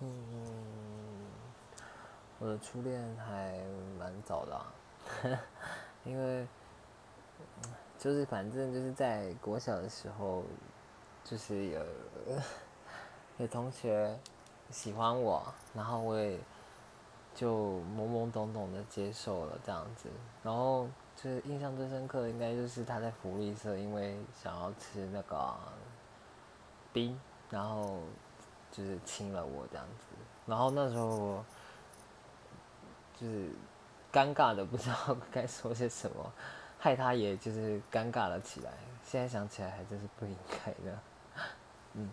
嗯，我的初恋还蛮早的，因为就是反正就是在国小的时候，就是有有同学喜欢我，然后我也就懵懵懂懂的接受了这样子，然后就是印象最深刻的应该就是他在福利社，因为想要吃那个冰，然后就是亲了我这样子，然后那时候就是尴尬的不知道 该说些什么，害他也就是尴尬了起来。现在想起来还真是不应该的，嗯。